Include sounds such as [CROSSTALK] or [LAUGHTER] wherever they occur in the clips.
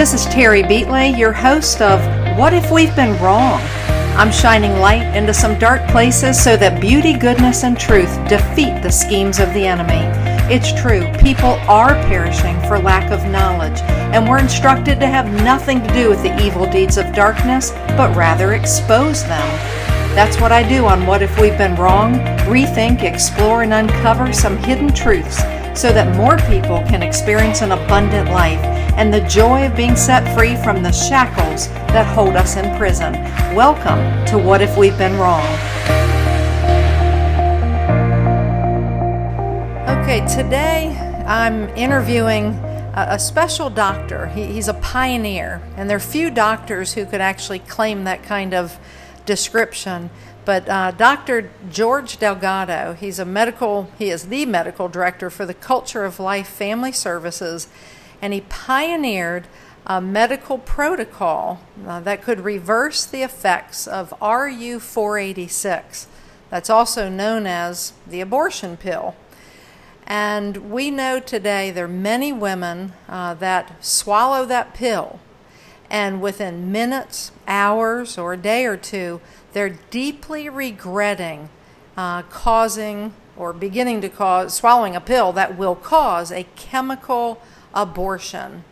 This is Terry Beatley, your host of What If We've Been Wrong? I'm shining light into some dark places so that beauty, goodness, and truth defeat the schemes of the enemy. It's true, people are perishing for lack of knowledge, and we're instructed to have nothing to do with the evil deeds of darkness, but rather expose them. That's what I do on What If We've Been Wrong rethink, explore, and uncover some hidden truths so that more people can experience an abundant life and the joy of being set free from the shackles that hold us in prison. Welcome to What If We've Been Wrong. Okay, today I'm interviewing a, special doctor. He, he's a pioneer, and there are few doctors who could actually claim that kind of description. But uh, Dr. George Delgado, he's a medical, he is the medical director for the Culture of Life Family Services, and he pioneered a medical protocol uh, that could reverse the effects of RU 486. That's also known as the abortion pill. And we know today there are many women uh, that swallow that pill, and within minutes, hours, or a day or two, they're deeply regretting uh, causing or beginning to cause swallowing a pill that will cause a chemical abortion.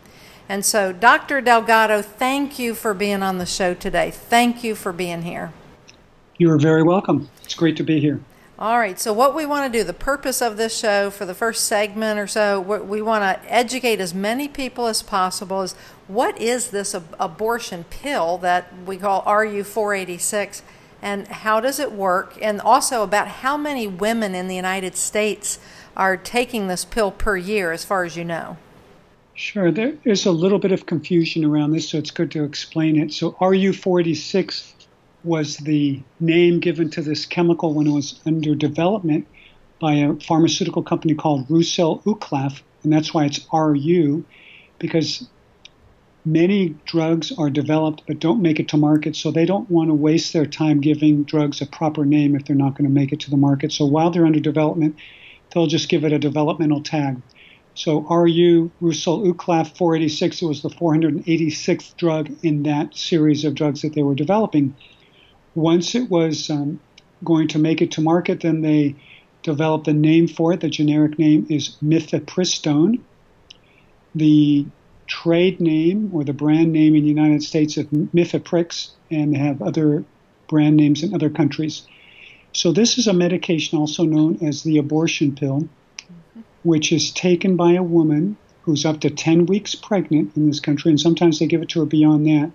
And so, Dr. Delgado, thank you for being on the show today. Thank you for being here. You are very welcome. It's great to be here. All right, so what we want to do, the purpose of this show for the first segment or so, we want to educate as many people as possible is what is this ab- abortion pill that we call RU 486 and how does it work? And also about how many women in the United States are taking this pill per year, as far as you know. Sure, there is a little bit of confusion around this, so it's good to explain it. So, RU 486 was the name given to this chemical when it was under development by a pharmaceutical company called Roussel Uclaf, and that's why it's RU, because many drugs are developed but don't make it to market, so they don't want to waste their time giving drugs a proper name if they're not going to make it to the market. So while they're under development, they'll just give it a developmental tag. So RU Roussel Uclaf 486 it was the 486th drug in that series of drugs that they were developing. Once it was um, going to make it to market, then they developed a name for it. The generic name is mifepristone. The trade name or the brand name in the United States is Mifeprex, and they have other brand names in other countries. So this is a medication also known as the abortion pill, which is taken by a woman who's up to 10 weeks pregnant in this country, and sometimes they give it to her beyond that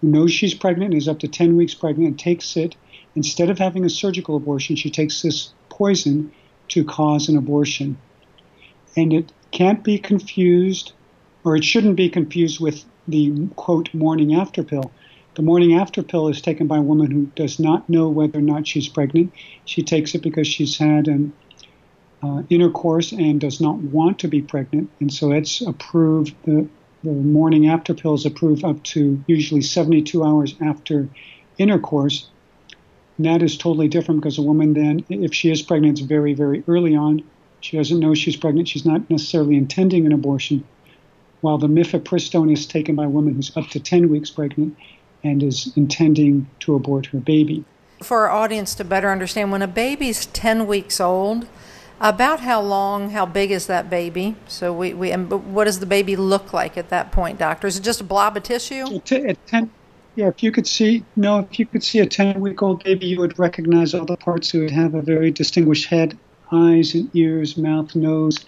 who knows she's pregnant and is up to 10 weeks pregnant and takes it. Instead of having a surgical abortion, she takes this poison to cause an abortion. And it can't be confused, or it shouldn't be confused with the quote morning after pill. The morning after pill is taken by a woman who does not know whether or not she's pregnant. She takes it because she's had an uh, intercourse and does not want to be pregnant, and so it's approved. The the morning after pill is approved up to usually 72 hours after intercourse. And that is totally different because a woman then, if she is pregnant, it's very, very early on. She doesn't know she's pregnant. She's not necessarily intending an abortion. While the mifepristone is taken by a woman who's up to 10 weeks pregnant and is intending to abort her baby. For our audience to better understand, when a baby's 10 weeks old, about how long, how big is that baby? So we, we and what does the baby look like at that point, doctor? Is it just a blob of tissue? At ten, yeah, if you could see, no, if you could see a 10 week old baby, you would recognize all the parts. It would have a very distinguished head, eyes and ears, mouth, nose,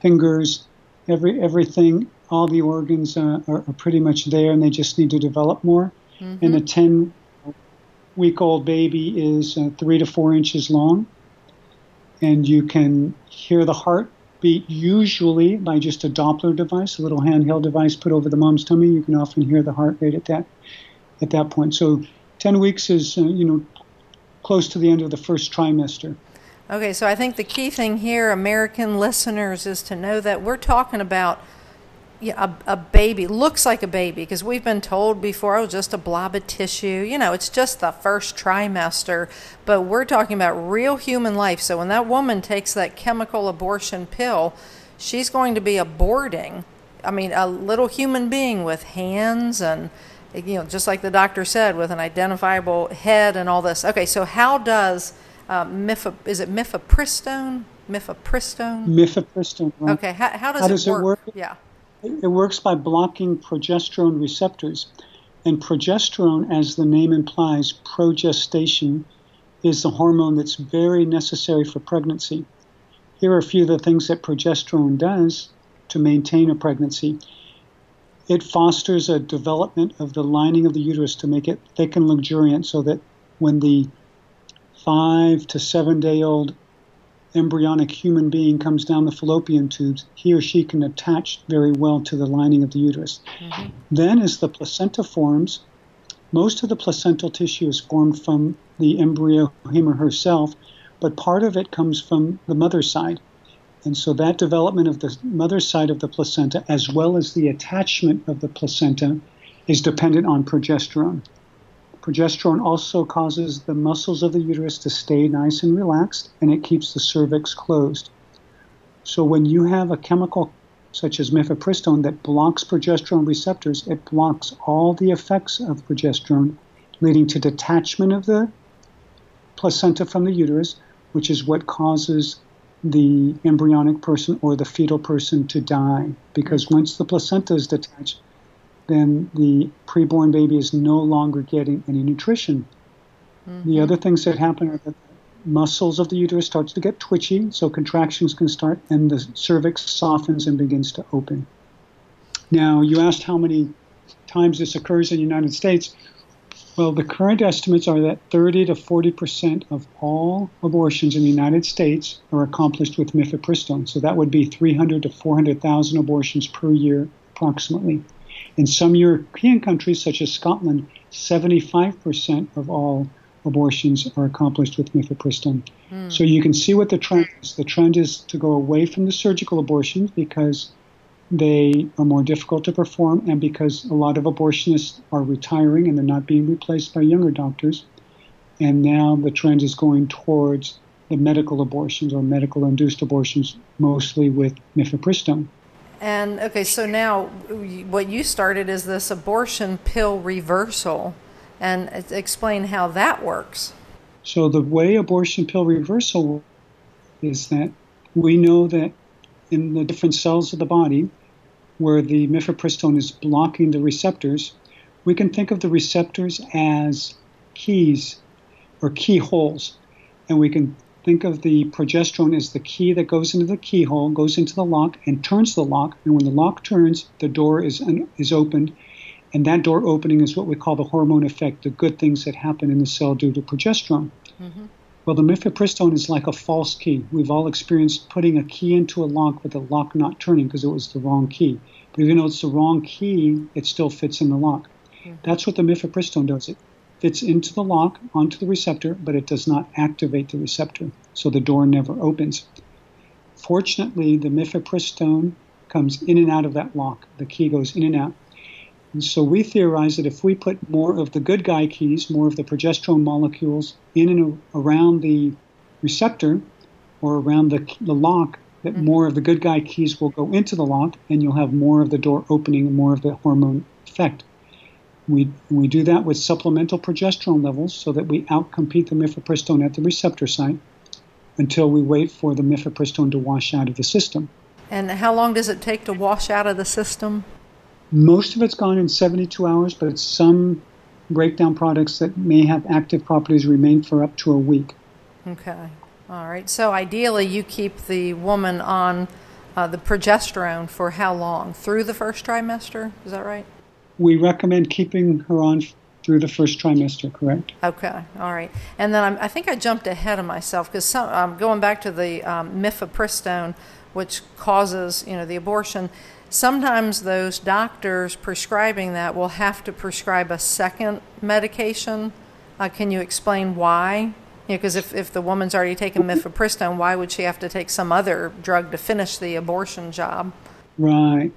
fingers, every everything. All the organs uh, are, are, pretty much there, and they just need to develop more. Mm-hmm. And a 10 week old baby is uh, three to four inches long and you can hear the heartbeat usually by just a Doppler device, a little handheld device put over the mom's tummy. You can often hear the heart rate at that at that point. So 10 weeks is uh, you know close to the end of the first trimester. Okay, so I think the key thing here, American listeners, is to know that we're talking about yeah, a, a baby looks like a baby because we've been told before, oh, just a blob of tissue. You know, it's just the first trimester, but we're talking about real human life. So when that woman takes that chemical abortion pill, she's going to be aborting I mean, a little human being with hands and, you know, just like the doctor said, with an identifiable head and all this. Okay, so how does uh, mifep- is it mifepristone? Mifepristone? Mifepristone. Right. Okay, how, how, does, How it, does it work? work? Yeah. It works by blocking progesterone receptors. And progesterone, as the name implies, progestation, is the hormone that's very necessary for pregnancy. Here are a few of the things that progesterone does to maintain a pregnancy. It fosters a development of the lining of the uterus to make it thick and luxuriant so that when the five to seven day old embryonic human being comes down the fallopian tubes, he or she can attach very well to the lining of the uterus. Mm-hmm. Then, as the placenta forms, most of the placental tissue is formed from the embryo, him or herself, but part of it comes from the mother's side. And so that development of the mother's side of the placenta, as well as the attachment of the placenta, is dependent on progesterone. Progesterone also causes the muscles of the uterus to stay nice and relaxed, and it keeps the cervix closed. So when you have a chemical such as mifepristone that blocks progesterone receptors, it blocks all the effects of progesterone, leading to detachment of the placenta from the uterus, which is what causes the embryonic person or the fetal person to die. Because once the placenta is detached, then the preborn baby is no longer getting any nutrition. The mm-hmm. other things that happen are that the muscles of the uterus starts to get twitchy, so contractions can start, and the cervix softens and begins to open. Now, you asked how many times this occurs in the United States. Well, the current estimates are that 30 to 40 percent of all abortions in the United States are accomplished with mifepristone. So that would be 300 to 400,000 abortions per year, approximately. In some European countries, such as Scotland, 75 percent of all abortions are accomplished with mifepristone. Hmm. So you can see what the trend is. The trend is to go away from the surgical abortions because they are more difficult to perform and because a lot of abortionists are retiring and they're not being replaced by younger doctors. And now the trend is going towards the medical abortions or medical induced abortions, mostly with mifepristone. And okay, so now what you started is this abortion pill reversal, and explain how that works. So the way abortion pill reversal is that we know that in the different cells of the body where the mifepristone is blocking the receptors, we can think of the receptors as keys or keyholes. And we can think of the progesterone as the key that goes into the keyhole, goes into the lock, and turns the lock. And when the lock turns, the door is, is opened. And that door opening is what we call the hormone effect, the good things that happen in the cell due to progesterone. Mm-hmm. Well, the mifepristone is like a false key. We've all experienced putting a key into a lock with the lock not turning because it was the wrong key. But even though it's the wrong key, it still fits in the lock. Mm-hmm. That's what the mifepristone does. It fits into the lock, onto the receptor, but it does not activate the receptor. So the door never opens. Fortunately, the mifepristone comes in and out of that lock. The key goes in and out. And so we theorize that if we put more of the good guy keys, more of the progesterone molecules in and around the receptor or around the, the lock, that mm-hmm. more of the good guy keys will go into the lock and you'll have more of the door opening and more of the hormone effect. We, we do that with supplemental progesterone levels so that we outcompete the mifepristone at the receptor site until we wait for the mifepristone to wash out of the system. And how long does it take to wash out of the system? Most of it's gone in 72 hours, but some breakdown products that may have active properties remain for up to a week. Okay. All right. So ideally, you keep the woman on uh, the progesterone for how long? Through the first trimester? Is that right? We recommend keeping her on through the first trimester, correct? Okay. All right. And then I'm, i think I jumped ahead of myself because um, going back to the um, mifepristone, which causes you know the abortion. Sometimes those doctors prescribing that will have to prescribe a second medication. Uh, can you explain why? Because if, if the woman's already taken mifepristone, why would she have to take some other drug to finish the abortion job? Right.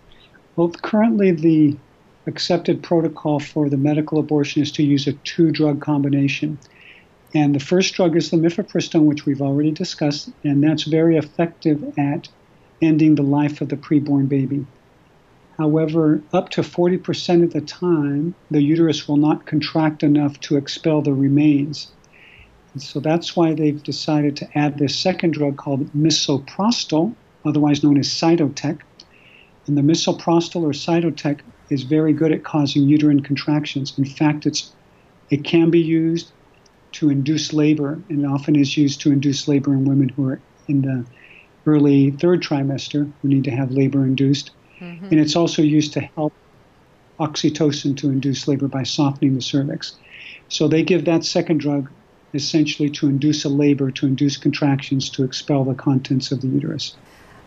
Well, currently the accepted protocol for the medical abortion is to use a two drug combination. And the first drug is the mifepristone, which we've already discussed, and that's very effective at ending the life of the preborn baby. However, up to 40% of the time, the uterus will not contract enough to expel the remains. And so that's why they've decided to add this second drug called misoprostol, otherwise known as Cytotec. And the misoprostol or Cytotec is very good at causing uterine contractions. In fact, it's it can be used to induce labor, and often is used to induce labor in women who are in the early third trimester who need to have labor induced. Mm-hmm. And it's also used to help oxytocin to induce labor by softening the cervix. So they give that second drug essentially to induce a labor, to induce contractions, to expel the contents of the uterus.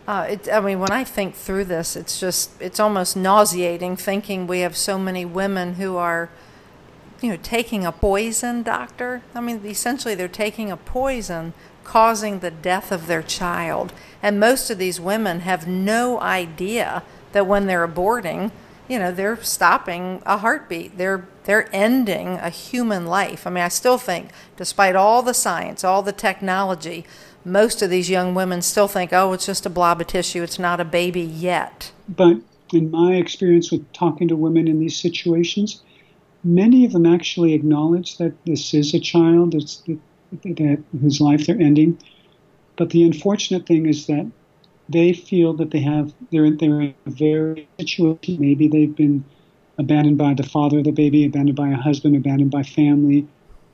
Uh, it, I mean, when I think through this, it's just, it's almost nauseating thinking we have so many women who are, you know, taking a poison, doctor. I mean, essentially, they're taking a poison causing the death of their child. And most of these women have no idea that when they're aborting, you know, they're stopping a heartbeat. They're they're ending a human life. I mean, I still think, despite all the science, all the technology, most of these young women still think, oh, it's just a blob of tissue, it's not a baby yet. But in my experience with talking to women in these situations, many of them actually acknowledge that this is a child that, that, whose life they're ending. But the unfortunate thing is that they feel that they have they're they're in a very situation. Maybe they've been abandoned by the father of the baby, abandoned by a husband, abandoned by family,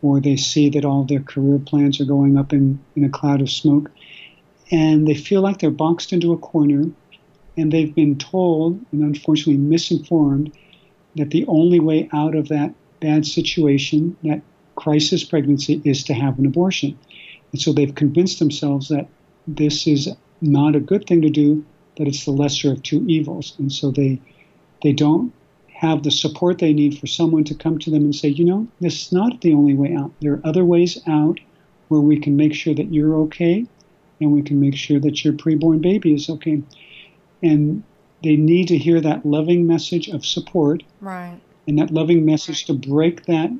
or they see that all their career plans are going up in, in a cloud of smoke. And they feel like they're boxed into a corner and they've been told and unfortunately misinformed that the only way out of that bad situation, that crisis pregnancy, is to have an abortion. And so they've convinced themselves that this is not a good thing to do, that it's the lesser of two evils. And so they they don't have the support they need for someone to come to them and say, you know, this is not the only way out. There are other ways out where we can make sure that you're okay and we can make sure that your preborn baby is okay. And they need to hear that loving message of support. Right. And that loving message to break that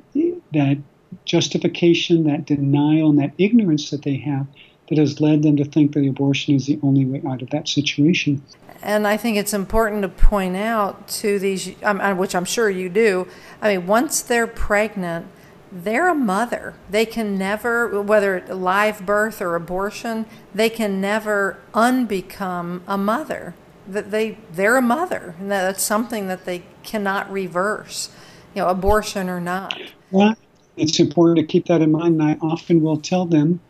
that justification, that denial, and that ignorance that they have that has led them to think that abortion is the only way out of that situation. And I think it's important to point out to these, um, which I'm sure you do. I mean, once they're pregnant, they're a mother. They can never, whether live birth or abortion, they can never unbecome a mother. That they they're a mother, and that's something that they cannot reverse. You know, abortion or not. Well, it's important to keep that in mind. And I often will tell them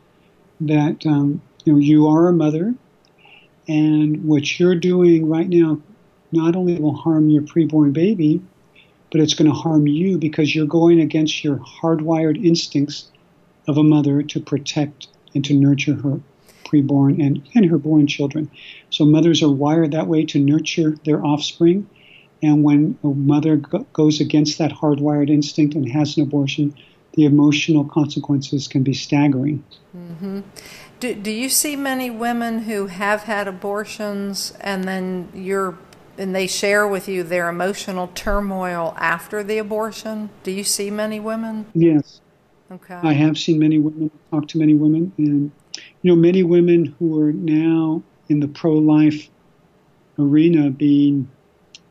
that um, you know you are a mother and what you're doing right now not only will harm your preborn baby, but it's going to harm you because you're going against your hardwired instincts of a mother to protect and to nurture her preborn and, and her born children. So mothers are wired that way to nurture their offspring. And when a mother go- goes against that hardwired instinct and has an abortion, the emotional consequences can be staggering. Mm-hmm. Do, do you see many women who have had abortions and then you're and they share with you their emotional turmoil after the abortion? Do you see many women? Yes. Okay. I have seen many women, talk to many women, and you know, many women who are now in the pro-life arena, being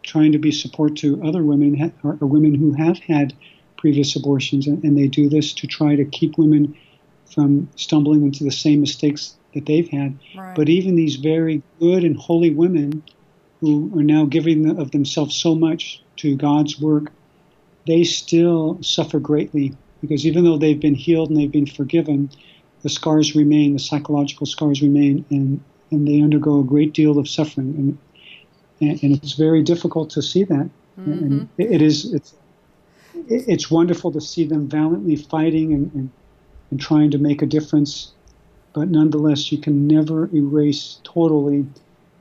trying to be support to other women or women who have had previous abortions, and, and they do this to try to keep women from stumbling into the same mistakes that they've had. Right. But even these very good and holy women who are now giving of themselves so much to God's work, they still suffer greatly because even though they've been healed and they've been forgiven, the scars remain, the psychological scars remain, and, and they undergo a great deal of suffering. And, and, and it's very difficult to see that. Mm-hmm. And it is, it's, it's wonderful to see them valiantly fighting and, and and trying to make a difference. But nonetheless, you can never erase totally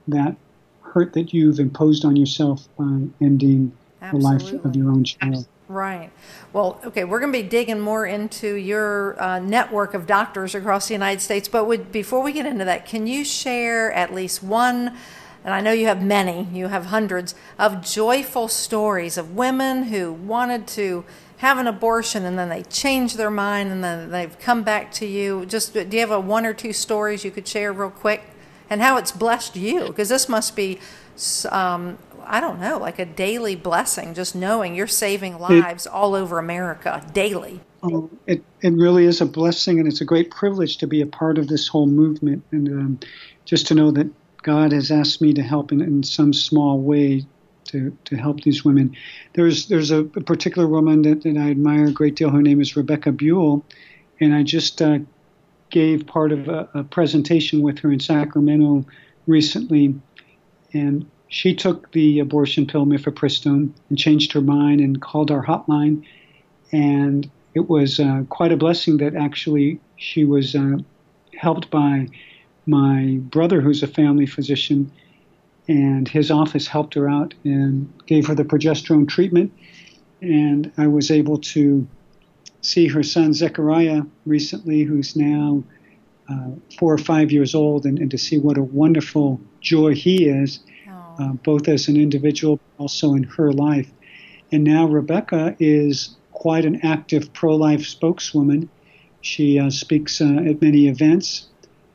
that hurt that you've imposed on yourself by ending Absolutely. the life of your own child. Right. Well, okay, we're going to be digging more into your uh, network of doctors across the United States. But would, before we get into that, can you share at least one, and I know you have many, you have hundreds, of joyful stories of women who wanted to have an abortion and then they change their mind and then they've come back to you. Just do you have a one or two stories you could share real quick and how it's blessed you? Because this must be um, I don't know, like a daily blessing, just knowing you're saving lives it, all over America daily. Oh, it, it really is a blessing, and it's a great privilege to be a part of this whole movement. And um, just to know that God has asked me to help in, in some small way to, to help these women. There's there's a, a particular woman that, that, I admire a great deal. Her name is Rebecca Buell, and I just uh, gave part of a, a, presentation with her in Sacramento recently, and she took the abortion pill mifepristone and changed her mind and called our hotline, and it was uh, quite a blessing that actually she was uh, helped by my brother, who's a family physician, and his office helped her out and gave her the progesterone treatment. And I was able to see her son Zechariah recently, who's now uh, four or five years old, and, and, to see what a wonderful joy he is, uh, both as an individual, but also in her life. And now Rebecca is quite an active pro life spokeswoman. She uh, speaks uh, at many events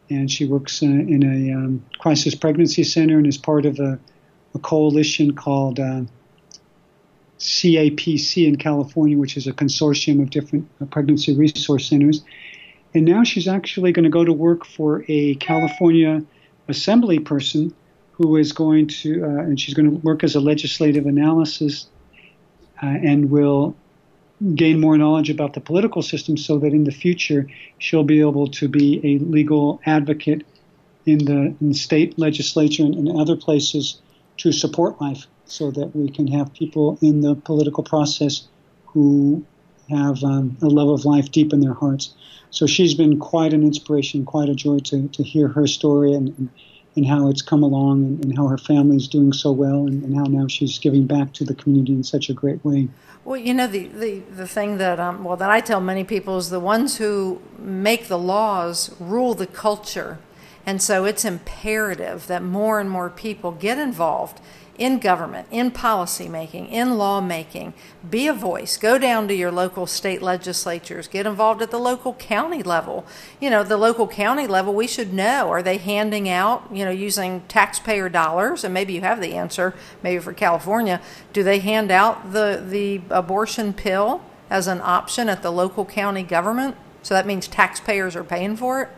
and she works in a um, crisis pregnancy center and is part of a, a coalition called uh, CAPC in California, which is a consortium of different uh, pregnancy resource centers. And now she's actually going to go to work for a California assembly person who is going to, uh, and she's going to work as a legislative analysis uh, and will gain more knowledge about the political system so that in the future she'll be able to be a legal advocate in the, in the state legislature and, and other places to support life so that we can have people in the political process who have um, a love of life deep in their hearts. So she's been quite an inspiration, quite a joy to, to hear her story and, and, and how it's come along and, and how her family is doing so well and, and how now she's giving back to the community in such a great way. Well, you know, the, the, the thing that, um, well, that I tell many people is the ones who make the laws rule the culture. And so it's imperative that more and more people get involved in government, in policymaking, in lawmaking. Be a voice. Go down to your local state legislatures. Get involved at the local county level. You know, the local county level, we should know are they handing out, you know, using taxpayer dollars? And maybe you have the answer, maybe for California. Do they hand out the, the abortion pill as an option at the local county government? So that means taxpayers are paying for it?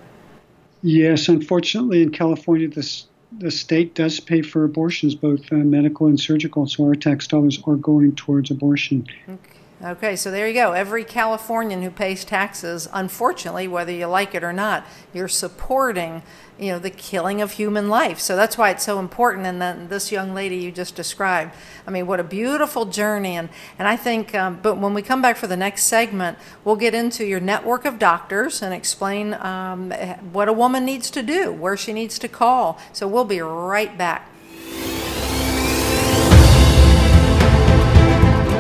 Yes, unfortunately, in California, this the state does pay for abortions, both uh, medical and surgical, so our tax dollars are going towards abortion. Okay. Okay, so there you go. Every Californian who pays taxes, unfortunately, whether you like it or not, you're supporting, you know, the killing of human life. So that's why it's so important. And then this young lady you just described, I mean, what a beautiful journey. And and I think, um, but when we come back for the next segment, we'll get into your network of doctors and explain um, what a woman needs to do, where she needs to call. So we'll be right back.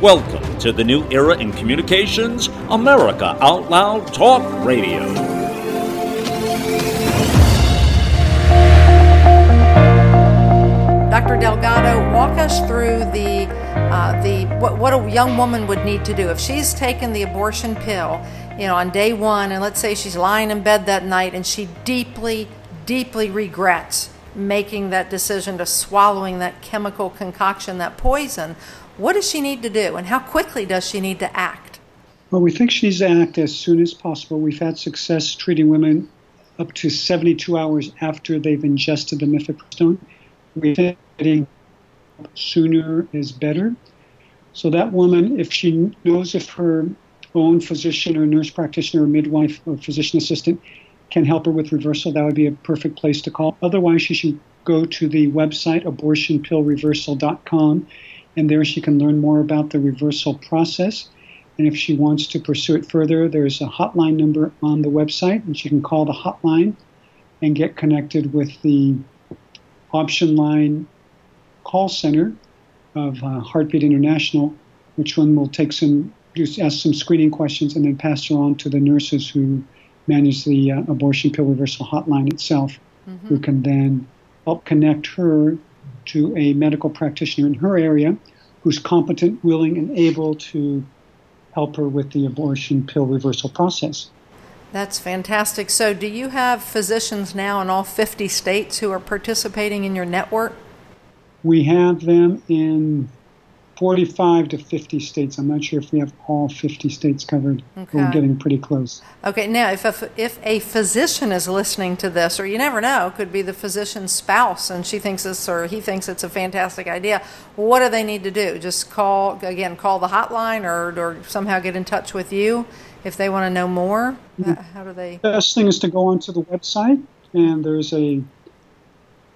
Welcome to the new era in communications, America Out Loud Talk Radio. Dr. Delgado, walk us through the uh, the what, what a young woman would need to do if she's taken the abortion pill, you know, on day one, and let's say she's lying in bed that night and she deeply, deeply regrets making that decision to swallowing that chemical concoction, that poison. What does she need to do, and how quickly does she need to act? Well, we think she needs to act as soon as possible. We've had success treating women up to 72 hours after they've ingested the mifepristone. We think getting sooner is better. So that woman, if she knows if her own physician or nurse practitioner or midwife or physician assistant can help her with reversal, that would be a perfect place to call. Otherwise, she should go to the website abortionpillreversal.com and there she can learn more about the reversal process. And if she wants to pursue it further, there's a hotline number on the website, and she can call the hotline and get connected with the option line call center of uh, Heartbeat International, which one will take some do ask some screening questions, and then pass her on to the nurses who manage the uh, abortion pill reversal hotline itself, mm-hmm. who can then help connect her to a medical practitioner in her area who's competent, willing, and able to help her with the abortion pill reversal process. That's fantastic. So, do you have physicians now in all 50 states who are participating in your network? We have them in 45 to 50 states. I'm not sure if we have all 50 states covered. Okay. We're getting pretty close. Okay, now if a, if a physician is listening to this, or you never know, it could be the physician's spouse and she thinks this or he thinks it's a fantastic idea, what do they need to do? Just call, again, call the hotline or, or somehow get in touch with you if they want to know more? Mm-hmm. How do they? The best thing is to go onto the website and there's a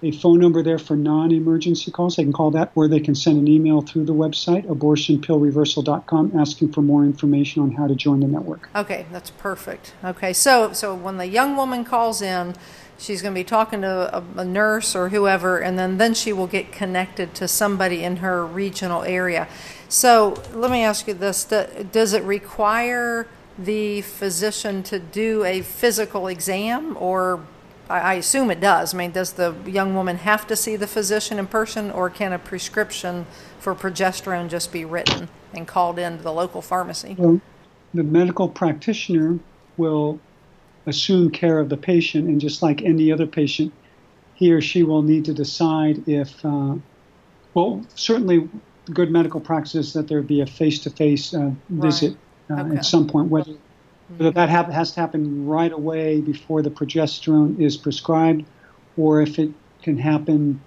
a phone number there for non-emergency calls. They can call that, or they can send an email through the website, abortionpillreversal.com, asking for more information on how to join the network. Okay, that's perfect. Okay, so so when the young woman calls in, she's going to be talking to a, a nurse or whoever, and then then she will get connected to somebody in her regional area. So let me ask you this: Does it require the physician to do a physical exam or I assume it does. I mean, does the young woman have to see the physician in person, or can a prescription for progesterone just be written and called in to the local pharmacy? Well, the medical practitioner will assume care of the patient, and just like any other patient, he or she will need to decide if, uh, well, certainly good medical practice is that there be a face to face visit right. uh, okay. at some point, whether whether that has to happen right away before the progesterone is prescribed, or if it can happen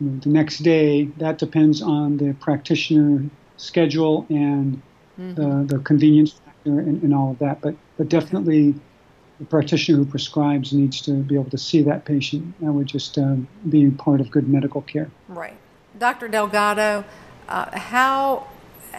you know, the next day, that depends on the practitioner schedule and mm-hmm. the, the convenience factor and, and, all of that. But, but definitely, the practitioner who prescribes needs to be able to see that patient. That would just uh, be part of good medical care. Right. Dr. Delgado, uh, how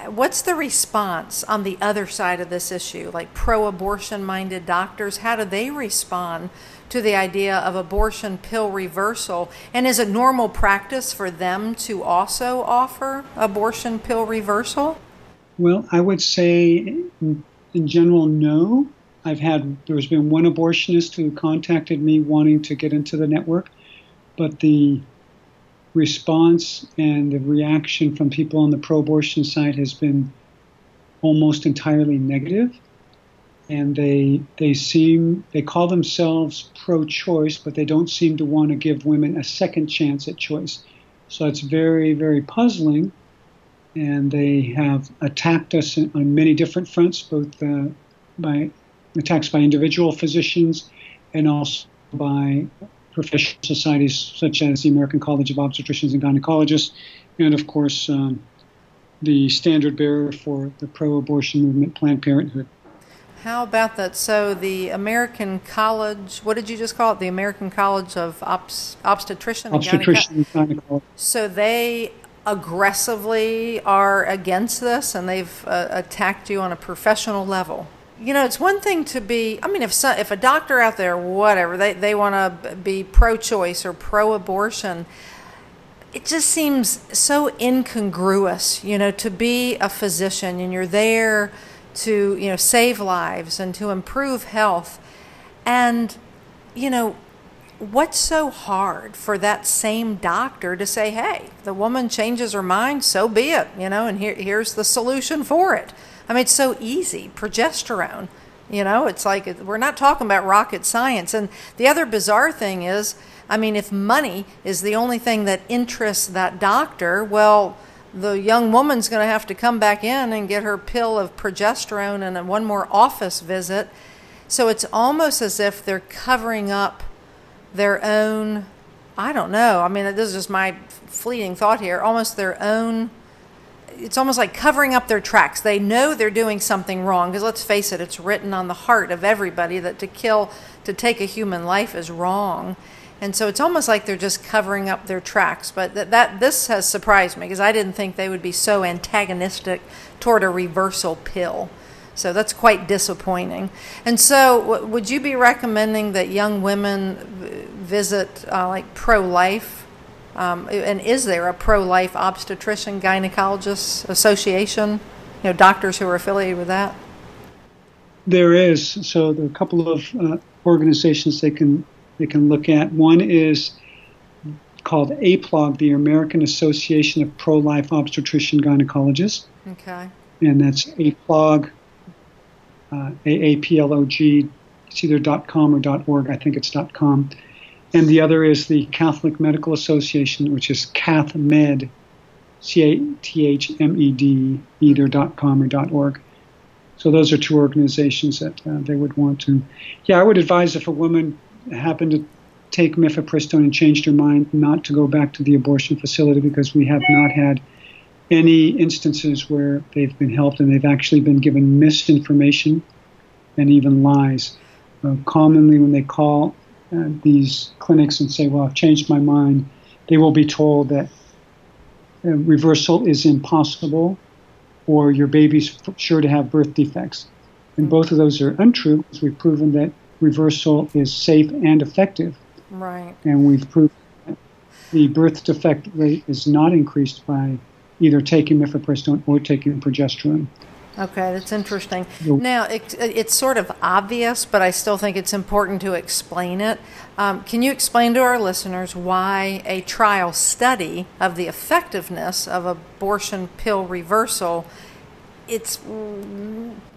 what's the response on the other side of this issue, like pro abortion minded doctors? How do they respond to the idea of abortion pill reversal? And is it normal practice for them to also offer abortion pill reversal? Well, I would say in general, no. I've had, there's been one abortionist who contacted me wanting to get into the network, but the response and the reaction from people on the pro abortion side has been almost entirely negative. And they, they seem, they call themselves pro choice, but they don't seem to want to give women a second chance at choice. So it's very, very puzzling. And they have attacked us on many different fronts, both uh, by attacks by individual physicians and also by professional societies such as the American College of Obstetricians and Gynecologists, and of course, um, the standard bearer for the pro abortion movement, Planned Parenthood. How about that? So, the American College, what did you just call it? The American College of Obst- Obstetrician Obstetrician and Gynecology. So, they aggressively are against this and they've uh, attacked you on a professional level you know, it's one thing to be. I mean, if if a doctor out there, whatever, they they want to be pro-choice or pro-abortion, it just seems so incongruous. You know, to be a physician and you're there to you know save lives and to improve health, and you know. What's so hard for that same doctor to say, "Hey, the woman changes her mind, so be it," you know, and here, here's the solution for it. I mean, it's so easy. Progesterone, you know, it's like we're not talking about rocket science. And the other bizarre thing is, I mean, if money is the only thing that interests that doctor, well, the young woman's going to have to come back in and get her pill of progesterone and one more office visit. So it's almost as if they're covering up their own, I don't know. I mean, this is just my fleeting thought here, almost their own it's almost like covering up their tracks. They know they're doing something wrong because let's face it, it's written on the heart of everybody that to kill, to take a human life is wrong. And so it's almost like they're just covering up their tracks. But that, that this has surprised me because I didn't think they would be so antagonistic toward a reversal pill. So that's quite disappointing. And so, w- would you be recommending that young women visit uh, like pro life um, and is there a pro life obstetrician gynecologist association? You know, doctors who are affiliated with that? There is. So there are a couple of uh, organizations they can they can look at. One is called APLOG, the American Association of Pro-Life Obstetrician Gynecologists. Okay. And that's APLOG, uh, A-A-P-L-O-G. It's either .com or .org. I think it's .com. And the other is the Catholic Medical Association, which is CathMed, C-A-T-H-M-E-D, either .com or .org. So those are two organizations that uh, they would want to. Yeah, I would advise if a woman happened to take mifepristone and changed her mind not to go back to the abortion facility because we have not had any instances where they've been helped and they've actually been given misinformation and even lies. Uh, commonly, when they call uh, these clinics and say, Well, I've changed my mind, they will be told that uh, reversal is impossible or your baby's sure to have birth defects. And both of those are untrue because we've proven that reversal is safe and effective. Right. And we've proved that the birth defect rate is not increased by either taking mifepristone or taking progesterone. Okay, that's interesting. Now, it, it's sort of obvious, but I still think it's important to explain it. Um, can you explain to our listeners why a trial study of the effectiveness of abortion pill reversal it's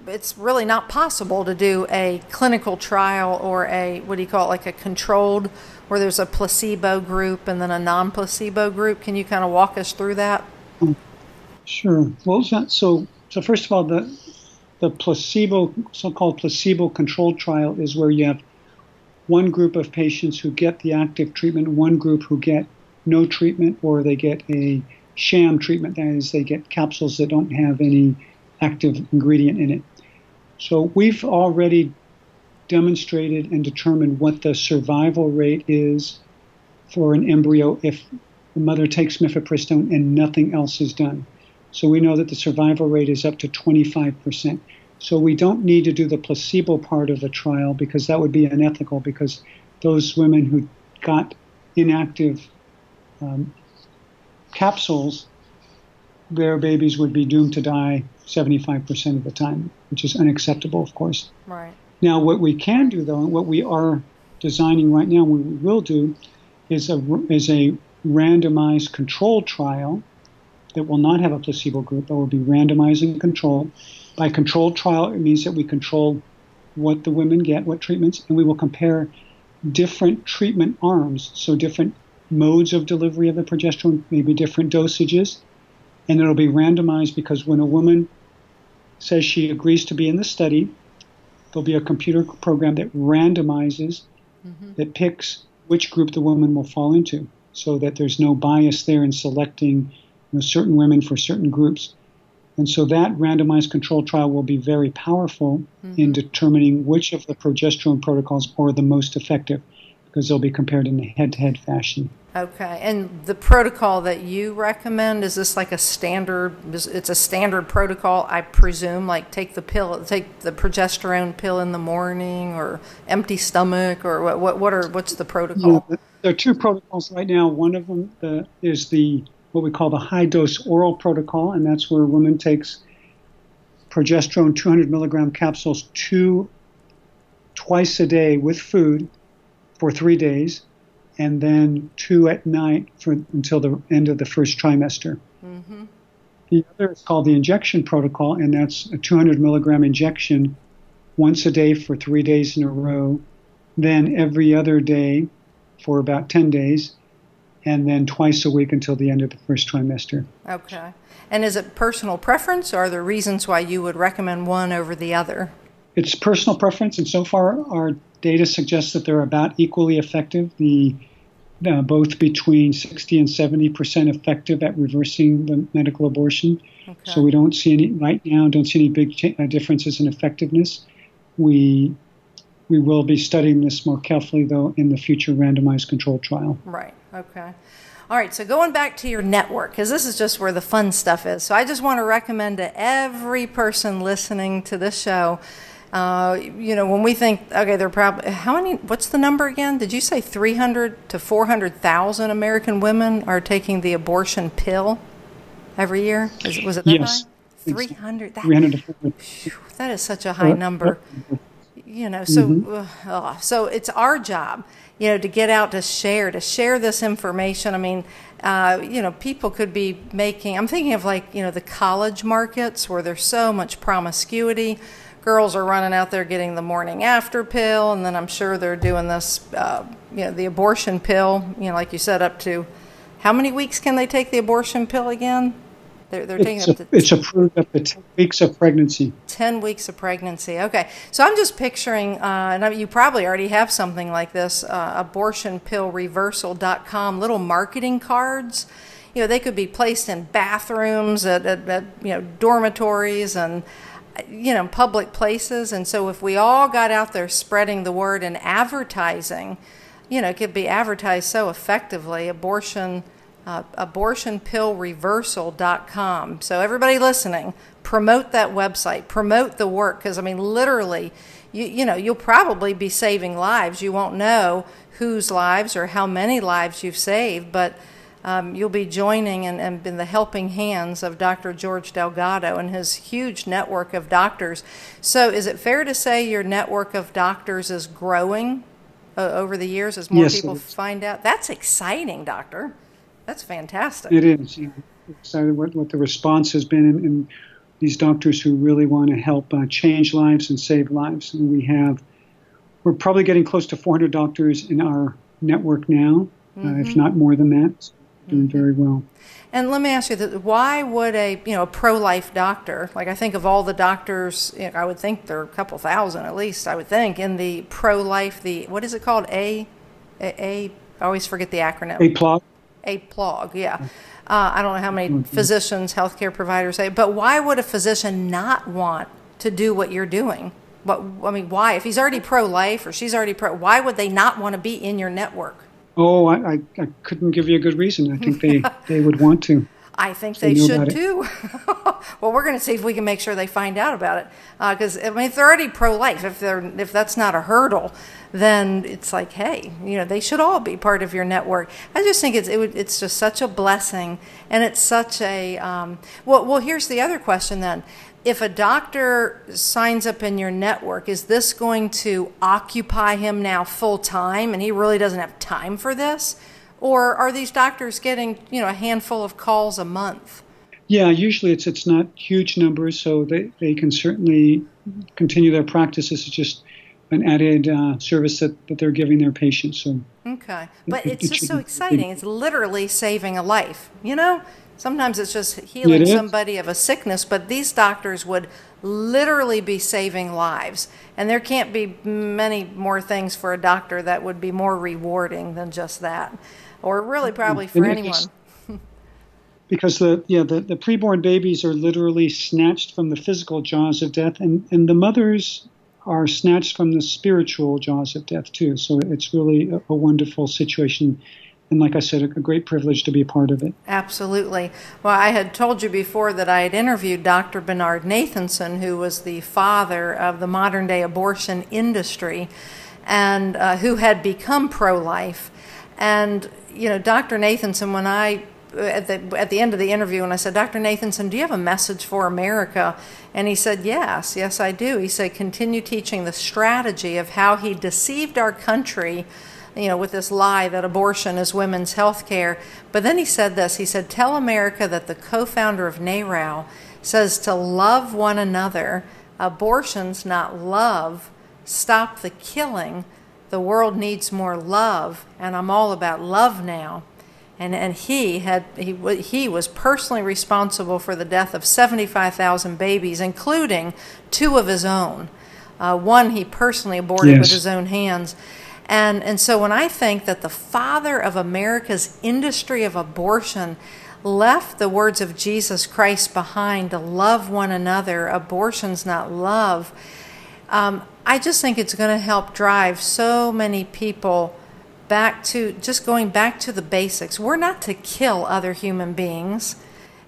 it's really not possible to do a clinical trial or a what do you call it like a controlled where there's a placebo group and then a non-placebo group can you kind of walk us through that sure well so so first of all the the placebo so-called placebo controlled trial is where you have one group of patients who get the active treatment one group who get no treatment or they get a sham treatment that is they get capsules that don't have any active ingredient in it. So we've already demonstrated and determined what the survival rate is for an embryo if the mother takes mifepristone and nothing else is done. So we know that the survival rate is up to 25%. So we don't need to do the placebo part of the trial because that would be unethical because those women who got inactive um, capsules, their babies would be doomed to die 75% of the time, which is unacceptable, of course. Right. Now, what we can do, though, and what we are designing right now, what we will do, is a, is a randomized controlled trial that will not have a placebo group, but will be randomized and controlled. By controlled trial, it means that we control what the women get, what treatments, and we will compare different treatment arms, so different modes of delivery of the progesterone, maybe different dosages, and it'll be randomized because when a woman says she agrees to be in the study, there'll be a computer program that randomizes, mm-hmm. that picks which group the woman will fall into, so that there's no bias there in selecting you know, certain women for certain groups. And so that randomized control trial will be very powerful mm-hmm. in determining which of the progesterone protocols are the most effective because they'll be compared in a head to head fashion. Okay, and the protocol that you recommend is this like a standard? It's a standard protocol, I presume. Like take the pill, take the progesterone pill in the morning, or empty stomach, or what? What, what are what's the protocol? Yeah, there are two protocols right now. One of them uh, is the what we call the high dose oral protocol, and that's where a woman takes progesterone 200 milligram capsules two twice a day with food for three days and then two at night for, until the end of the first trimester. Mm-hmm. The other is called the injection protocol, and that's a 200 milligram injection once a day for three days in a row, then every other day for about 10 days, and then twice a week until the end of the first trimester. Okay. And is it personal preference, or are there reasons why you would recommend one over the other? It's personal preference, and so far our data suggests that they're about equally effective. The uh, both between 60 and 70 percent effective at reversing the medical abortion. Okay. So we don't see any right now. Don't see any big cha- uh, differences in effectiveness. We we will be studying this more carefully though in the future randomized controlled trial. Right. Okay. All right, so going back to your network, because this is just where the fun stuff is. So I just want to recommend to every person listening to this show uh, you know, when we think, okay, they're probably how many? What's the number again? Did you say 300 to 400,000 American women are taking the abortion pill every year? Is, was it that yes. high? 300. That, 300 to 400. that is such a high number. You know, so Mm-hmm. uh, so it's our job, you know, to get out to share to share this information. I mean, uh, you know, people could be making. I'm thinking of like you know the college markets where there's so much promiscuity. Girls are running out there getting the morning after pill, and then I'm sure they're doing this, uh, you know, the abortion pill. You know, like you said, up to how many weeks can they take the abortion pill again? They're, they're taking It's, up a, to it's approved up to 10 weeks of pregnancy. 10 weeks of pregnancy. Okay. So I'm just picturing, uh, and I mean, you probably already have something like this uh, abortionpillreversal.com, little marketing cards. You know, they could be placed in bathrooms, at, at, at you know, dormitories, and you know, public places. And so if we all got out there spreading the word and advertising, you know, it could be advertised so effectively. Abortion, uh, abortionpillreversal.com. So everybody listening, promote that website, promote the work, because I mean, literally, you you know, you'll probably be saving lives. You won't know whose lives or how many lives you've saved, but um, you'll be joining and, and in the helping hands of Dr. George Delgado and his huge network of doctors. So, is it fair to say your network of doctors is growing uh, over the years as more Yes, people find out? That's exciting, doctor. That's fantastic. It is. Excited what, what the response has been, and, and these doctors who really want to help uh, change lives and save lives. And we have, we're probably getting close to 400 doctors in our network now, uh, if not more than that. So doing very well. And let me ask you that: Why would a you know a pro-life doctor, like I think of all the doctors, you know, I would think there are a couple thousand at least. I would think in the pro-life, the what is it called? A, a, a I always forget the acronym. A plot. A plug, yeah. Uh, I don't know how many physicians, healthcare providers say, but why would a physician not want to do what you're doing? What I mean, why? If he's already pro-life or she's already pro, why would they not want to be in your network? Oh, I, I, I couldn't give you a good reason. I think they, [LAUGHS] they would want to. I think they should too. [LAUGHS] well, we're going to see if we can make sure they find out about it. Because I mean, if they're already pro-life, if they're if that's not a hurdle, then it's like, hey, you know, they should all be part of your network. I just think it's it would, it's just such a blessing, and it's such a um, well. Well, here's the other question then. If a doctor signs up in your network, is this going to occupy him now full time, and he really doesn't have time for this? Or are these doctors getting, you know, a handful of calls a month? Yeah, usually it's it's not huge numbers, so they, they can certainly continue their practice. This is just an added uh, service that, that they're giving their patients. So Okay. But it- it's it just should so exciting. It's literally saving a life, you know? Sometimes it's just healing It somebody of a sickness, but these doctors would literally be saving lives. And there can't be many more things for a doctor that would be more rewarding than just that. Or really probably for anyone. because the yeah the, the preborn babies are literally snatched from the physical jaws of death, and, and the mothers are snatched from the spiritual jaws of death too. So it's really a, a wonderful situation, and like I said, a, great privilege to be a part of it. Absolutely. Well, I had told you before that I had interviewed Dr. Bernard Nathanson, who was the father of the modern day abortion industry and uh, who had become pro life. And, you know, Dr. Nathanson, when I at the, at the end of the interview, and I said, Dr. Nathanson, do you have a message for America? And he said, Yes, yes, I do. He said, Continue teaching the strategy of how he deceived our country you know, with this lie that abortion is women's health care. But then he said this he said, Tell America that the co founder of NARAL says to love one another, abortion's not love, stop the killing. The world needs more love, and I'm all about love now. And, and he had he, he was personally responsible for the death of 75,000 babies, including two of his own. Uh, one he personally aborted with his own hands. And, and so when I think that the father of America's industry of abortion left the words of Jesus Christ behind to love one another, abortion's not love, um, I just think it's going to help drive so many people back to just going back to the basics. We're not to kill other human beings.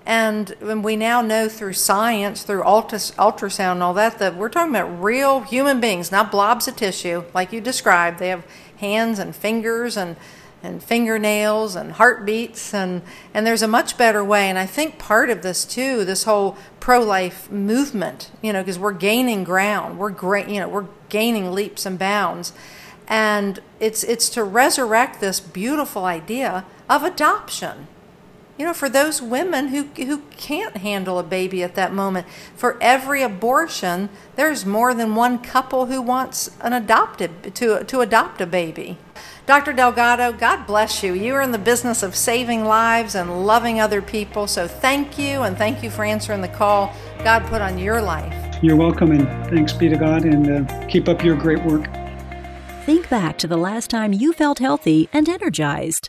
And, we now know through science, through ultras, ultrasound and all that, that we're talking about real human beings, not blobs of tissue like you described. They have hands and fingers and and fingernails and heartbeats and and there's a much better way. And I think part of this too this whole pro-life movement you know because we're gaining ground. We're great you know we're gaining leaps and bounds. And it's it's to resurrect this beautiful idea of adoption you know for those women who who can't handle a baby at that moment for every abortion there's more than one couple who wants an adopted to to adopt a baby Dr. Delgado, God bless you. You are in the business of saving lives and loving other people. So thank you, and thank you for answering the call God put on your life. You're welcome, and thanks be to God, and uh, keep up your great work. Think back to the last time you felt healthy and energized.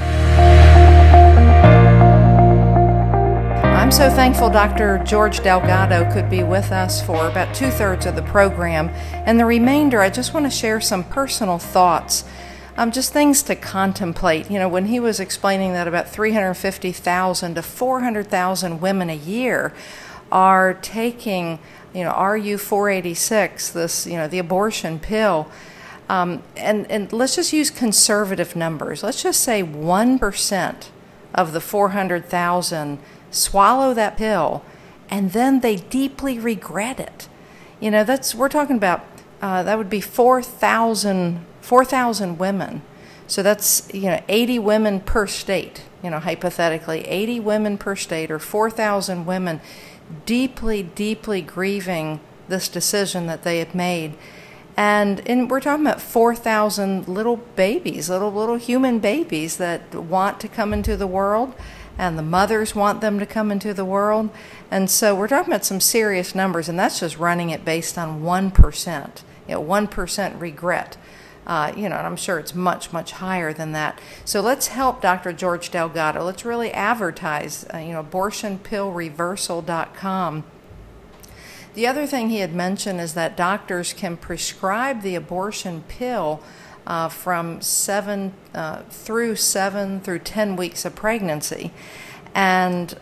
I'm so thankful Dr. George Delgado could be with us for about two thirds of the program. And the remainder, I just want to share some personal thoughts, um, just things to contemplate. You know, when he was explaining that about 350,000 to 400,000 women a year are taking, you know, RU 486, this, you know, the abortion pill. Um, and, and let's just use conservative numbers. Let's just say 1% of the 400,000 swallow that pill, and then they deeply regret it. You know, that's we're talking about. Uh, that would be 4,000 4, women. So that's you know 80 women per state. You know, hypothetically, 80 women per state, or 4,000 women, deeply, deeply grieving this decision that they had made. And, and we're talking about 4,000 little babies, little little human babies that want to come into the world and the mothers want them to come into the world. And so we're talking about some serious numbers, and that's just running it based on 1%. You know, 1% regret. Uh, you know, and I'm sure it's much, much higher than that. So let's help Dr. George Delgado. Let's really advertise, uh, you know, abortionpillreversal.com. The other thing he had mentioned is that doctors can prescribe the abortion pill uh, from seven uh, through seven through ten weeks of pregnancy, and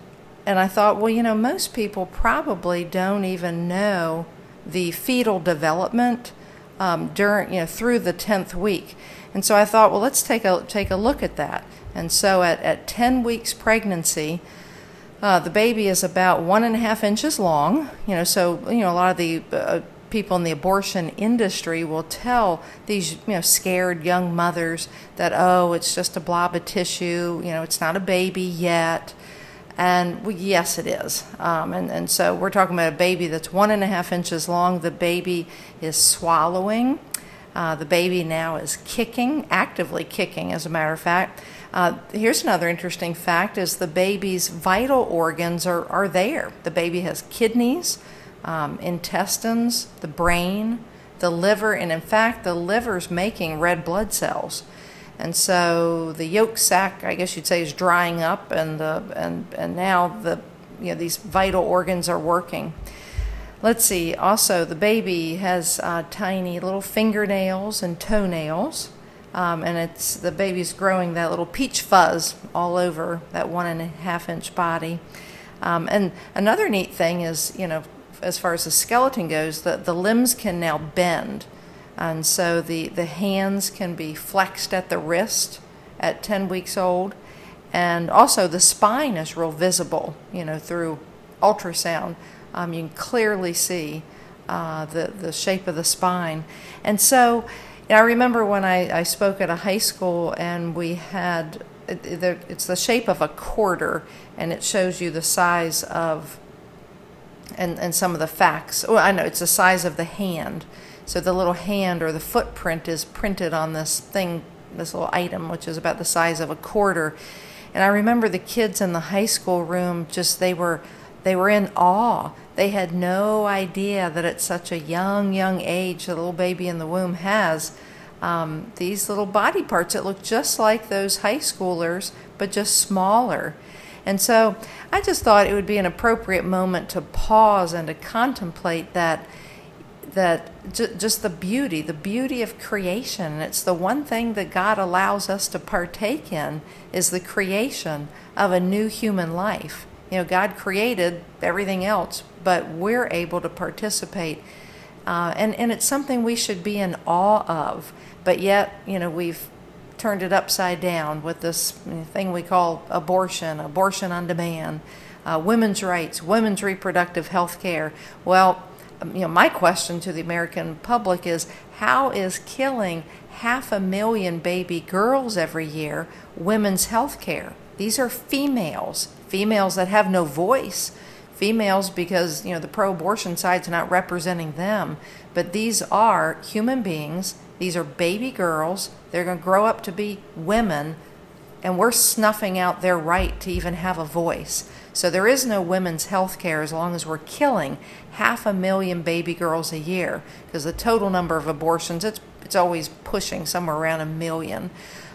and I thought, well, you know, most people probably don't even know the fetal development um, during you know through the tenth week, and so I thought, well, let's take a take a look at that. And so at, at ten weeks pregnancy. Uh, the baby is about one and a half inches long, you know. So you know a lot of the uh, people in the abortion industry will tell these you know scared young mothers that oh it's just a blob of tissue you know it's not a baby yet. And well, yes it is. Um, and, and so we're talking about a baby that's one and a half inches long. The baby is swallowing. Uh, the baby now is kicking actively kicking as a matter of fact. Uh, here's another interesting fact is the baby's vital organs are, are there. The baby has kidneys um, intestines, the brain, the liver, and in fact, the liver's making red blood cells. And so the yolk sac, I guess you'd say, is drying up, and the and and now the you know these vital organs are working. Let's see. Also, the baby has uh, tiny little fingernails and toenails, um, and it's the baby's growing that little peach fuzz all over that one and a half inch body. Um, and another neat thing is, you know, as far as the skeleton goes, the, the limbs can now bend. And so the, the hands can be flexed at the wrist at 10 weeks old. And also the spine is real visible, you know, through ultrasound. Um, you can clearly see uh, the, the shape of the spine. And so I remember when I, I spoke at a high school and we had it's the shape of a quarter, and it shows you the size of and, and some of the facts. Well, I know it's the size of the hand. So the little hand or the footprint is printed on this thing, this little item, which is about the size of a quarter. And I remember the kids in the high school room just they were they were in awe. They had no idea that at such a young, young age, the little baby in the womb has um, these little body parts that look just like those high schoolers, but just smaller. And so I just thought it would be an appropriate moment to pause and to contemplate that that just the beauty, the beauty of creation. It's the one thing that God allows us to partake in is the creation of a new human life. You know, God created everything else, but we're able to participate. Uh, and, and it's something we should be in awe of. But yet, you know, we've turned it upside down with this thing we call abortion, abortion on demand, uh, women's rights, women's reproductive health care. Well, um, you know, my question to the American public is how is killing half a million baby girls every year women's health care? These are females, females that have no voice, females because, you know, the pro abortion side's not representing them, but these are human beings these are baby girls. They're going to grow up to be women, and we're snuffing out their right to even have a voice. So there is no women's health care as long as we're killing half a million baby girls a year, because the total number of abortions, it's, it's always pushing somewhere around a million.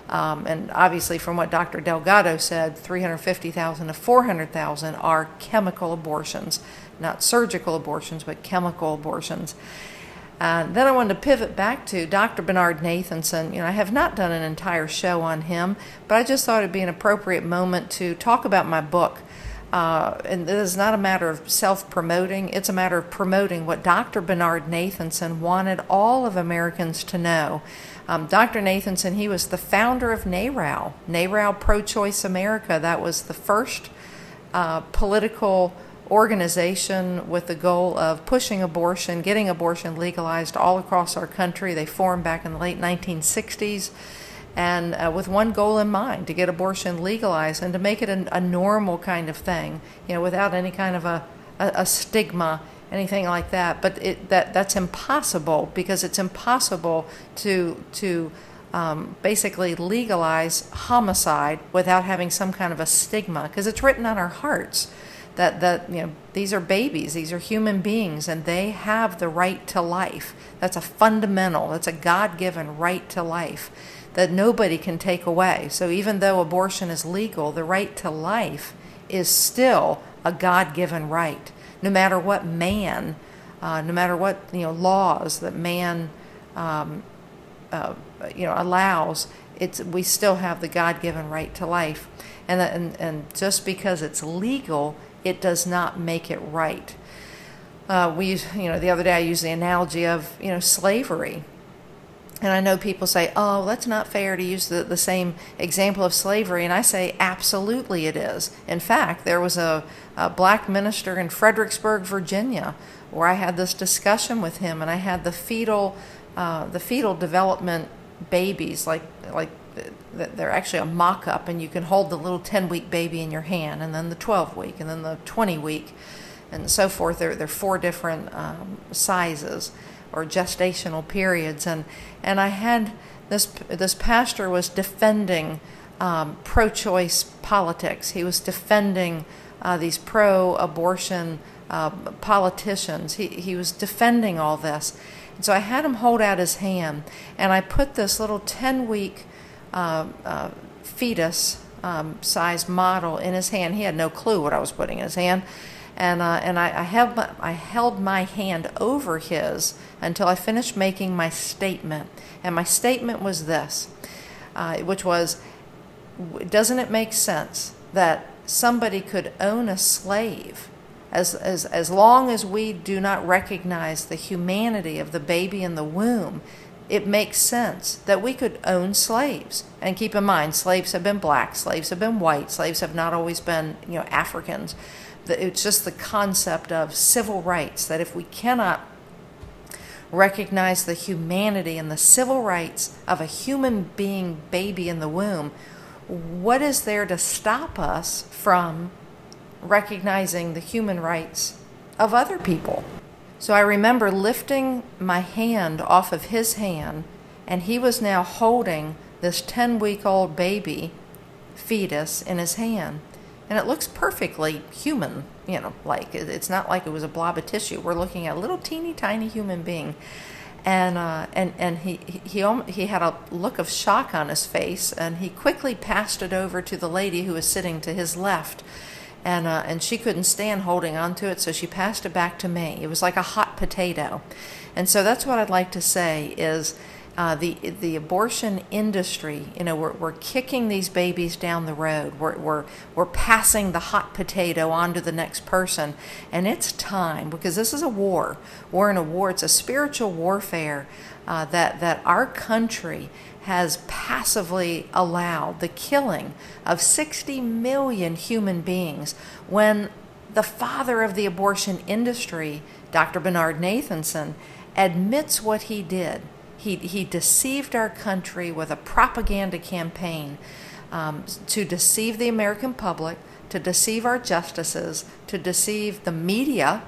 Um, and obviously, from what Dr. Delgado said, 350,000 to 400,000 are chemical abortions, not surgical abortions, but chemical abortions. Uh, then I wanted to pivot back to Dr. Bernard Nathanson. You know, I have not done an entire show on him, but I just thought it'd be an appropriate moment to talk about my book. Uh, and this is not a matter of self promoting, it's a matter of promoting what Dr. Bernard Nathanson wanted all of Americans to know. Um, Dr. Nathanson, he was the founder of NARAL, NARAL Pro Choice America. That was the first uh, political organization with the goal of pushing abortion, getting abortion legalized all across our country. They formed back in the late 1960s and uh, with one goal in mind to get abortion legalized and to make it a, a normal kind of thing, you know, without any kind of a, a, a stigma, anything like that. But it, that that's impossible because it's impossible to to um, basically legalize homicide without having some kind of a stigma because it's written on our hearts that that you know these are babies these are human beings and they have the right to life. That's a fundamental that's a god-given right to life that nobody can take away. So even though abortion is legal the right to life is still a god-given right. No matter what man uh, no matter what you know laws that man um, uh, you know allows it's we still have the god-given right to life. And, and and just because it's legal it does not make it right. Uh, we, you know, the other day I used the analogy of, you know, slavery. And I know people say, oh, that's not fair to use the, the same example of slavery. And I say, absolutely it is. In fact, there was a, a black minister in Fredericksburg, Virginia, where I had this discussion with him, and I had the fetal, uh, the fetal development babies, like, like they're actually a mock up, and you can hold the little 10 week baby in your hand, and then the 12 week, and then the 20 week, and so forth. There are four different um, sizes or gestational periods. And, and I had this, this pastor was defending um, pro choice politics, he was defending uh, these pro abortion uh, politicians, he, he was defending all this. And so I had him hold out his hand, and I put this little 10 week uh, uh, fetus um, size model in his hand. He had no clue what I was putting in his hand. And, uh, and I, I, held my, I held my hand over his until I finished making my statement. And my statement was this, uh, which was Doesn't it make sense that somebody could own a slave? As, as, as long as we do not recognize the humanity of the baby in the womb, it makes sense that we could own slaves. And keep in mind, slaves have been black, slaves have been white, slaves have not always been, you know, Africans. It's just the concept of civil rights that if we cannot recognize the humanity and the civil rights of a human being baby in the womb, what is there to stop us from recognizing the human rights of other people? So I remember lifting my hand off of his hand, and he was now holding this 10 week old baby fetus in his hand. And it looks perfectly human, you know, like it's not like it was a blob of tissue. We're looking at a little teeny tiny human being. And, uh, and, and he, he, he had a look of shock on his face, and he quickly passed it over to the lady who was sitting to his left and uh, and she couldn't stand holding on to it, so she passed it back to me. It was like a hot potato, and so that's what I'd like to say is. Uh, the the abortion industry, you know, we're, we're kicking these babies down the road. We're, we're we're passing the hot potato on to the next person, and it's time because this is a war. We're in a war. It's a spiritual warfare uh, that that our country has passively allowed the killing of 60 million human beings when the father of the abortion industry, Dr. Bernard Nathanson, admits what he did. He, he deceived our country with a propaganda campaign um, to deceive the American public, to deceive our justices, to deceive the media,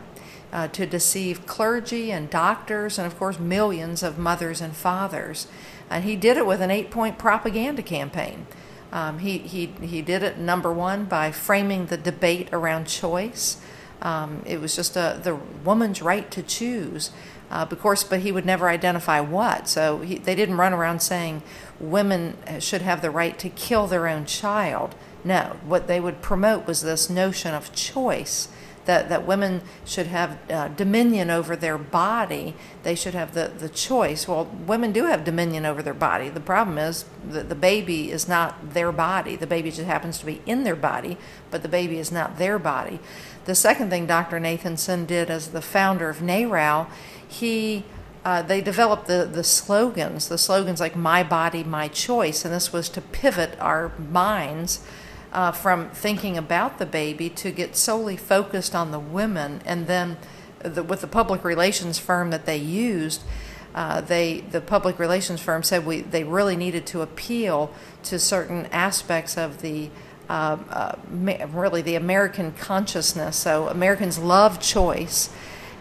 uh, to deceive clergy and doctors, and of course, millions of mothers and fathers. And he did it with an eight point propaganda campaign. Um, he, he, he did it, number one, by framing the debate around choice. Um, it was just a, the woman's right to choose. Uh, of course, but he would never identify what. So he, they didn't run around saying women should have the right to kill their own child. No, what they would promote was this notion of choice that, that women should have uh, dominion over their body. They should have the, the choice. Well, women do have dominion over their body. The problem is that the baby is not their body. The baby just happens to be in their body, but the baby is not their body. The second thing Dr. Nathanson did as the founder of NARAL, he uh, they developed the, the slogans, the slogans like my body, my choice, and this was to pivot our minds uh, from thinking about the baby to get solely focused on the women. And then the, with the public relations firm that they used, uh, they the public relations firm said we they really needed to appeal to certain aspects of the uh, uh, really the American consciousness. So Americans love choice,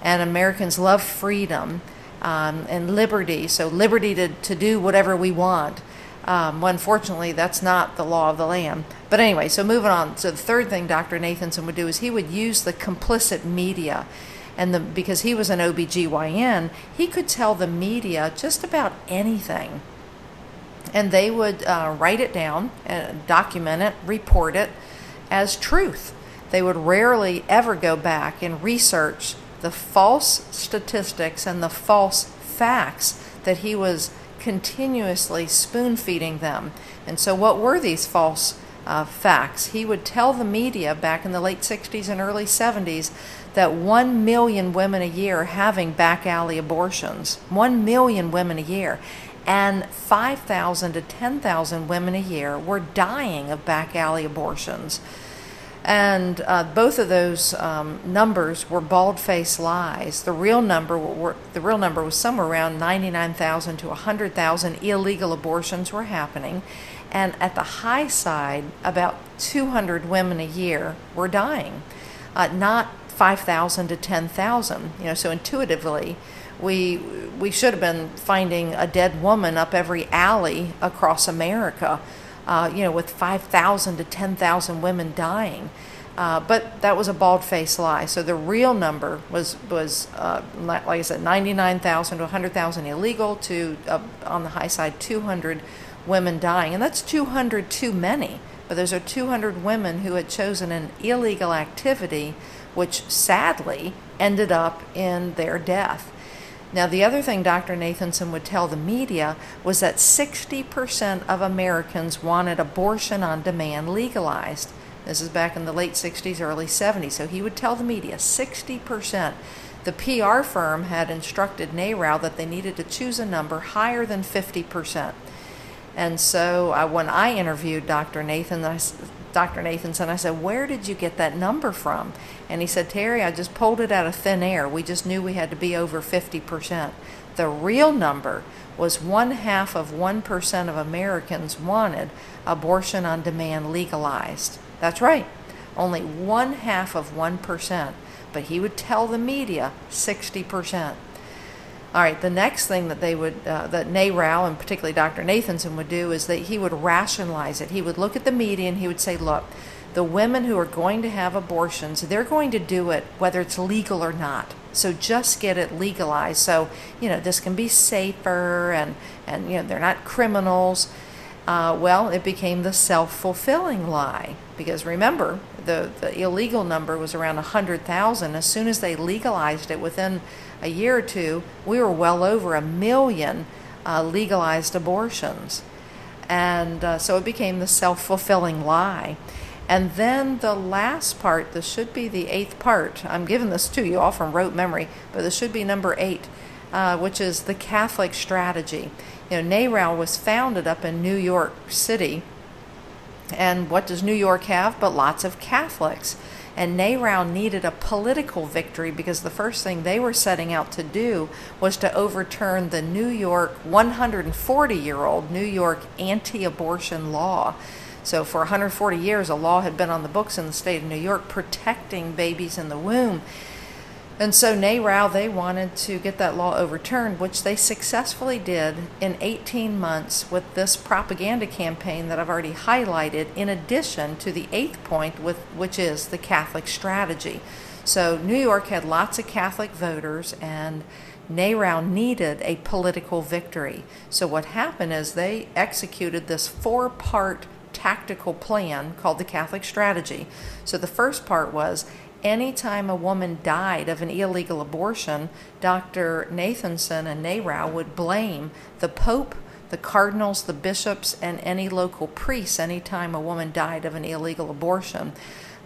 and Americans love freedom um, and liberty. So liberty to, to do whatever we want. Um, well, unfortunately, that's not the law of the land. But anyway, so moving on. So the third thing Dr. Nathanson would do is he would use the complicit media. And the, because he was an OBGYN, he could tell the media just about anything. And they would uh, write it down, uh, document it, report it as truth. They would rarely ever go back and research the false statistics and the false facts that he was continuously spoon feeding them. And so, what were these false uh, facts? He would tell the media back in the late 60s and early 70s that 1 million women a year are having back alley abortions. 1 million women a year. And 5,000 to 10,000 women a year were dying of back alley abortions. And uh, both of those um, numbers were bald-faced lies. The real number were, the real number was somewhere around 99,000 to 100,000 illegal abortions were happening, and at the high side, about 200 women a year were dying, uh, not 5,000 to 10,000. You know, so intuitively, we we should have been finding a dead woman up every alley across America uh, you know, with 5,000 to 10,000 women dying. Uh, but that was a bald-faced lie. So the real number was was uh, like I said, 99,000 to 100,000 illegal to uh, on the high side 200 women dying, and that's 200 too many. But those are 200 women who had chosen an illegal activity, which sadly ended up in their death. Now, the other thing Dr. Nathanson would tell the media was that 60% of Americans wanted abortion on demand legalized. This is back in the late 60s, early 70s. So he would tell the media 60%. The PR firm had instructed NARAL that they needed to choose a number higher than 50%. And so uh, when I interviewed Dr. Nathan, I Dr. Nathanson, I said, Where did you get that number from? And he said, Terry, I just pulled it out of thin air. We just knew we had to be over 50%. The real number was one half of 1% of Americans wanted abortion on demand legalized. That's right, only one half of 1%. But he would tell the media 60%. All right, the next thing that they would, uh, that NARAL and particularly Dr. Nathanson would do is that he would rationalize it. He would look at the media and he would say, look, the women who are going to have abortions, they're going to do it whether it's legal or not. So just get it legalized. So, you know, this can be safer and, and you know, they're not criminals. Uh, well, it became the self fulfilling lie. Because remember, the, the illegal number was around 100,000. As soon as they legalized it, within a year or two, we were well over a million uh, legalized abortions. And uh, so it became the self fulfilling lie. And then the last part, this should be the eighth part. I'm giving this to you all from rote memory, but this should be number eight, uh, which is the Catholic strategy. You know, NARAL was founded up in New York City. And what does New York have? But lots of Catholics. And NARAL needed a political victory because the first thing they were setting out to do was to overturn the New York 140 year old New York anti abortion law. So, for 140 years, a law had been on the books in the state of New York protecting babies in the womb. And so NARAL, they wanted to get that law overturned, which they successfully did in 18 months with this propaganda campaign that I've already highlighted, in addition to the eighth point, with, which is the Catholic strategy. So New York had lots of Catholic voters, and NARAL needed a political victory. So what happened is they executed this four part tactical plan called the Catholic strategy. So the first part was anytime a woman died of an illegal abortion, Dr. Nathanson and NARAL would blame the Pope, the cardinals, the bishops, and any local priests anytime a woman died of an illegal abortion.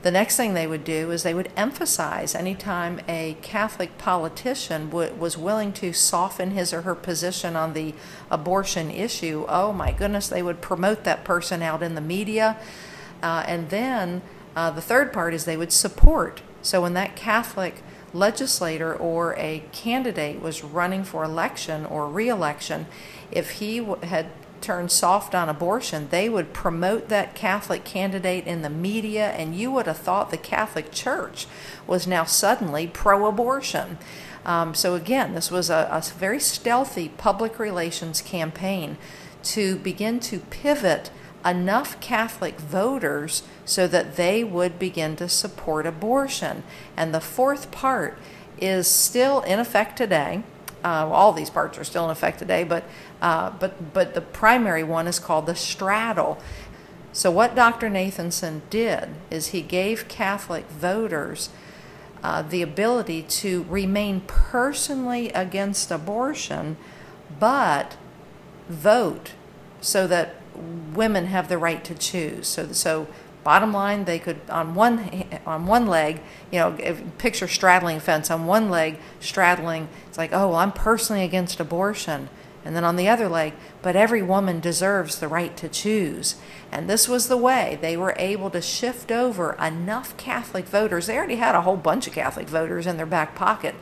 The next thing they would do is they would emphasize anytime a Catholic politician w- was willing to soften his or her position on the abortion issue, oh my goodness, they would promote that person out in the media. Uh, and then uh, the third part is they would support so when that Catholic legislator or a candidate was running for election or reelection, if he had turned soft on abortion, they would promote that Catholic candidate in the media, and you would have thought the Catholic Church was now suddenly pro abortion. Um, so, again, this was a, a very stealthy public relations campaign to begin to pivot enough Catholic voters so that they would begin to support abortion. And the fourth part is still in effect today. Uh, all these parts are still in effect today, but uh, but but the primary one is called the straddle. So what Dr. Nathanson did is he gave Catholic voters uh, the ability to remain personally against abortion, but vote so that women have the right to choose. So, so bottom line, they could on one on one leg, you know, picture straddling fence on one leg, straddling. It's like, oh, well, I'm personally against abortion, and then on the other leg, but every woman deserves the right to choose. And this was the way they were able to shift over enough Catholic voters. They already had a whole bunch of Catholic voters in their back pocket,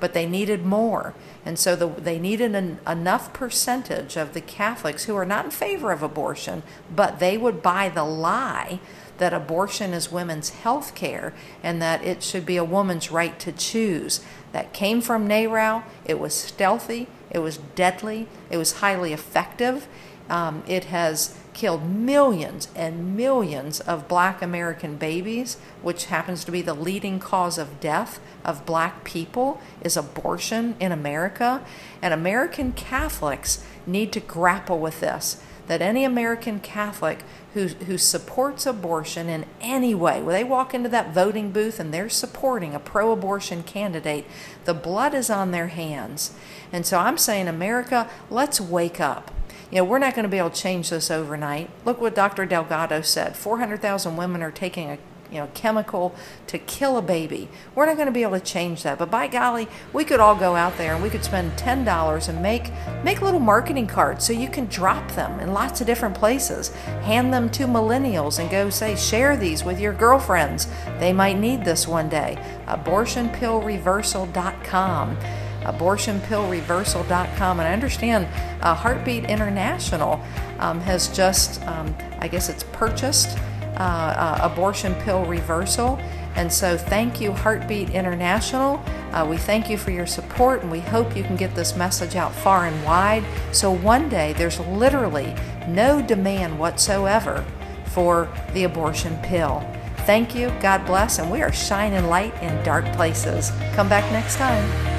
but they needed more. And so the, they needed an, enough percentage of the Catholics who are not in favor of abortion, but they would buy the lie that abortion is women's health care and that it should be a woman's right to choose. That came from NARAL. It was stealthy, it was deadly, it was highly effective. Um, it has killed millions and millions of black American babies, which happens to be the leading cause of death of black people, is abortion in America. And American Catholics need to grapple with this that any American Catholic who, who supports abortion in any way, when they walk into that voting booth and they're supporting a pro abortion candidate, the blood is on their hands. And so I'm saying, America, let's wake up. You know, we're not going to be able to change this overnight. Look what Dr. Delgado said 400,000 women are taking a you know chemical to kill a baby. We're not going to be able to change that. But by golly, we could all go out there and we could spend ten dollars and make make little marketing cards so you can drop them in lots of different places. Hand them to millennials and go say share these with your girlfriends. They might need this one day. Abortionpillreversal.com abortionpillreversal.com. And I understand uh, Heartbeat International um, has just, um, I guess it's purchased uh, uh, Abortion Pill Reversal. And so, thank you, Heartbeat International. Uh, we thank you for your support, and we hope you can get this message out far and wide. So, one day there's literally no demand whatsoever for the abortion pill. Thank you, God bless, and we are shining light in dark places. Come back next time.